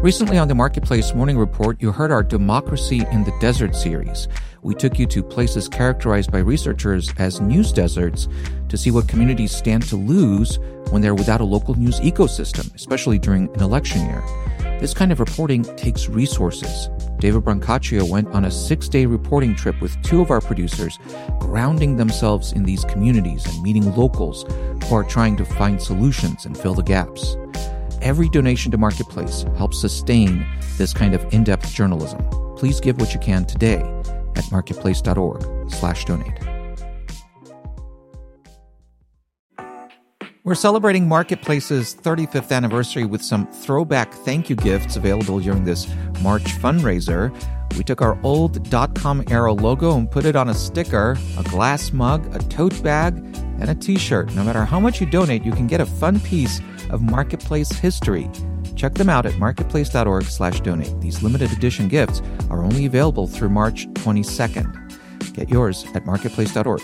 Recently on the Marketplace Morning Report, you heard our Democracy in the Desert series. We took you to places characterized by researchers as news deserts to see what communities stand to lose when they're without a local news ecosystem, especially during an election year. This kind of reporting takes resources. David Brancaccio went on a six day reporting trip with two of our producers, grounding themselves in these communities and meeting locals who are trying to find solutions and fill the gaps. Every donation to Marketplace helps sustain this kind of in-depth journalism. Please give what you can today at marketplace.org/donate. We're celebrating Marketplace's 35th anniversary with some throwback thank you gifts available during this March fundraiser. We took our old .com era logo and put it on a sticker, a glass mug, a tote bag, and a t-shirt. No matter how much you donate, you can get a fun piece of Marketplace history. Check them out at marketplace.org slash donate. These limited edition gifts are only available through March 22nd. Get yours at marketplace.org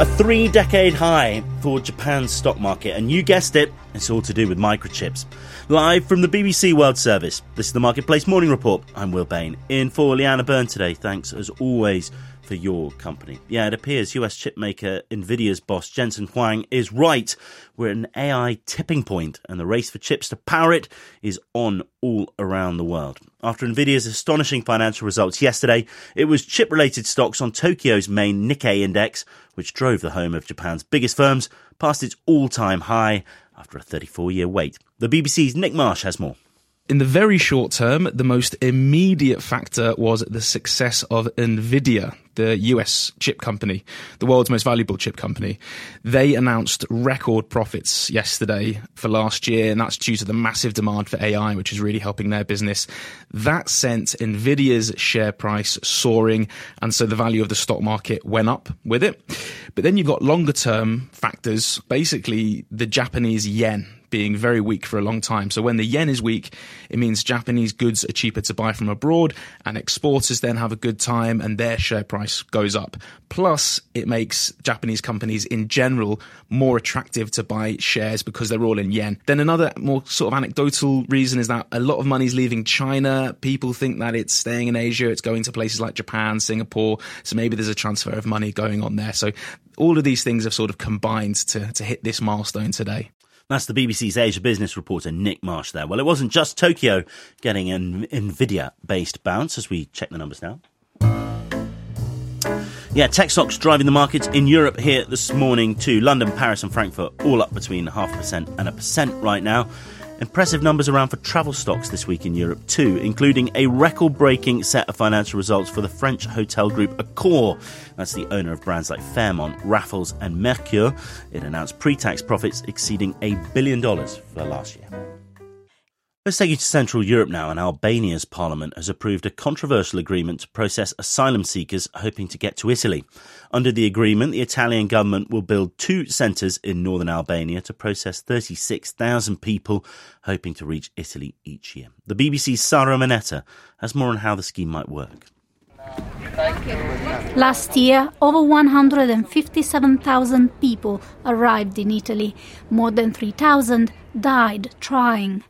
A three decade high for Japan's stock market, and you guessed it, it's all to do with microchips. Live from the BBC World Service, this is the Marketplace Morning Report. I'm Will Bain, in for Leanna Byrne today. Thanks as always for your company. Yeah, it appears US chipmaker Nvidia's boss Jensen Huang is right. We're at an AI tipping point, and the race for chips to power it is on all around the world. After Nvidia's astonishing financial results yesterday, it was chip related stocks on Tokyo's main Nikkei index, which drove the home of Japan's biggest firms past its all time high after a 34 year wait. The BBC's Nick Marsh has more. In the very short term, the most immediate factor was the success of Nvidia, the US chip company, the world's most valuable chip company. They announced record profits yesterday for last year, and that's due to the massive demand for AI, which is really helping their business. That sent Nvidia's share price soaring, and so the value of the stock market went up with it. But then you've got longer term factors, basically the Japanese yen being very weak for a long time. So when the yen is weak, it means Japanese goods are cheaper to buy from abroad and exporters then have a good time and their share price goes up. Plus, it makes Japanese companies in general more attractive to buy shares because they're all in yen. Then another more sort of anecdotal reason is that a lot of money is leaving China. People think that it's staying in Asia. It's going to places like Japan, Singapore. So maybe there's a transfer of money going on there. So all of these things have sort of combined to, to hit this milestone today. That's the BBC's Asia business reporter Nick Marsh there. Well, it wasn't just Tokyo getting an Nvidia based bounce as we check the numbers now. Yeah, tech stocks driving the markets in Europe here this morning too. London, Paris, and Frankfurt all up between half a percent and a percent right now. Impressive numbers around for travel stocks this week in Europe too, including a record breaking set of financial results for the French hotel group Accor. That's the owner of brands like Fairmont, Raffles, and Mercure. It announced pre tax profits exceeding a billion dollars for last year. Let's take you to Central Europe now, and Albania's parliament has approved a controversial agreement to process asylum seekers hoping to get to Italy. Under the agreement, the Italian government will build two centres in northern Albania to process 36,000 people hoping to reach Italy each year. The BBC's Sara Moneta has more on how the scheme might work. Last year, over 157,000 people arrived in Italy. More than 3,000 died trying.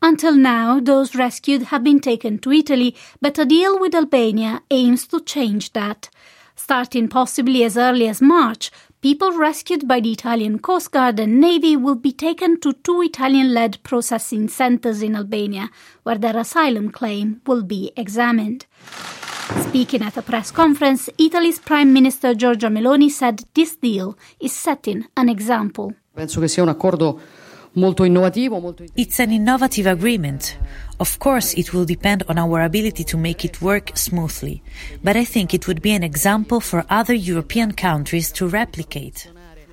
Until now, those rescued have been taken to Italy, but a deal with Albania aims to change that. Starting possibly as early as March, people rescued by the Italian Coast Guard and Navy will be taken to two Italian led processing centers in Albania, where their asylum claim will be examined. Speaking at a press conference, Italy's Prime Minister Giorgia Meloni said this deal is setting an example. Penso che sia un accordo molto innovativo. Molto it's an innovative agreement. Of course, it will depend on our ability to make it work smoothly, but I think it would be an example for other European countries to replicate.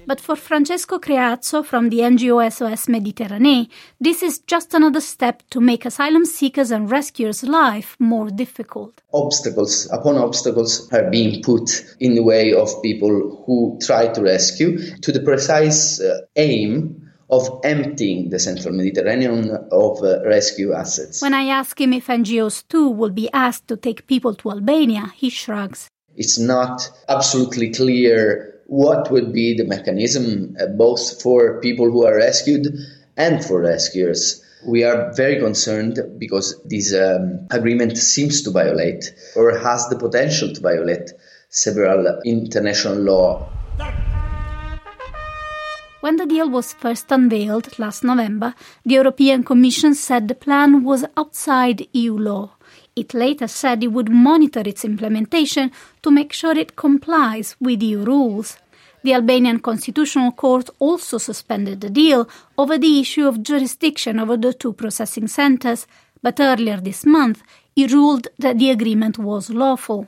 But for Francesco Creazzo from the NGO SOS Mediterranee, this is just another step to make asylum seekers and rescuers' life more difficult. Obstacles upon obstacles are being put in the way of people who try to rescue to the precise uh, aim of emptying the central Mediterranean of uh, rescue assets. When I ask him if NGOs too will be asked to take people to Albania, he shrugs. It's not absolutely clear what would be the mechanism uh, both for people who are rescued and for rescuers. We are very concerned because this um, agreement seems to violate or has the potential to violate several international law. When the deal was first unveiled last November, the European Commission said the plan was outside EU law. It later said it would monitor its implementation to make sure it complies with EU rules. The Albanian Constitutional Court also suspended the deal over the issue of jurisdiction over the two processing centers, but earlier this month it ruled that the agreement was lawful.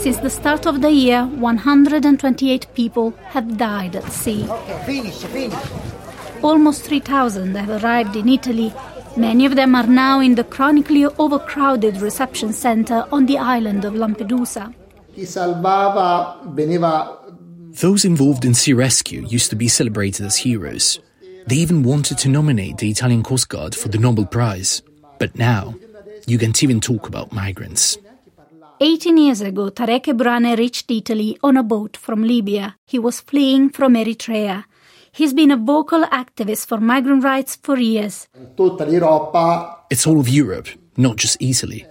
Since the start of the year, 128 people have died at sea. Okay, finish, finish. Almost 3,000 have arrived in Italy Many of them are now in the chronically overcrowded reception center on the island of Lampedusa. Those involved in sea rescue used to be celebrated as heroes. They even wanted to nominate the Italian Coast Guard for the Nobel Prize. But now, you can't even talk about migrants. 18 years ago, Tareke Brhane reached Italy on a boat from Libya. He was fleeing from Eritrea. He's been a vocal activist for migrant rights for years. It's all of Europe, not just Italy.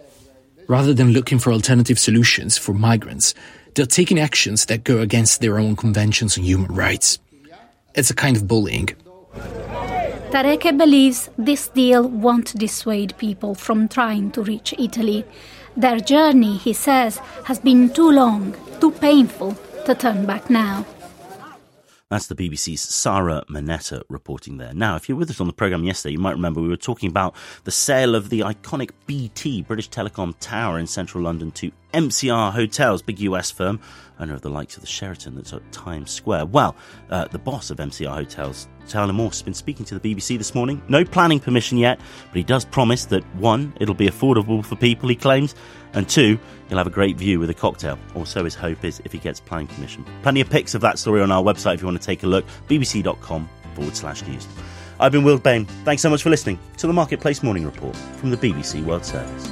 Rather than looking for alternative solutions for migrants, they're taking actions that go against their own conventions on human rights. It's a kind of bullying. Tareke believes this deal won't dissuade people from trying to reach Italy. Their journey, he says, has been too long, too painful to turn back now. That's the BBC's Sarah Manetta reporting there. Now, if you were with us on the programme yesterday, you might remember we were talking about the sale of the iconic BT, British Telecom Tower in central London, to MCR Hotels, big US firm, owner of the likes of the Sheraton that's at Times Square. Well, uh, the boss of MCR Hotels, Tyler Morse, has been speaking to the BBC this morning. No planning permission yet, but he does promise that one, it'll be affordable for people, he claims, and two, you'll have a great view with a cocktail, Also, his hope is if he gets planning permission. Plenty of pics of that story on our website if you want to take a look, bbc.com forward slash news. I've been Will Bain. Thanks so much for listening to the Marketplace Morning Report from the BBC World Service.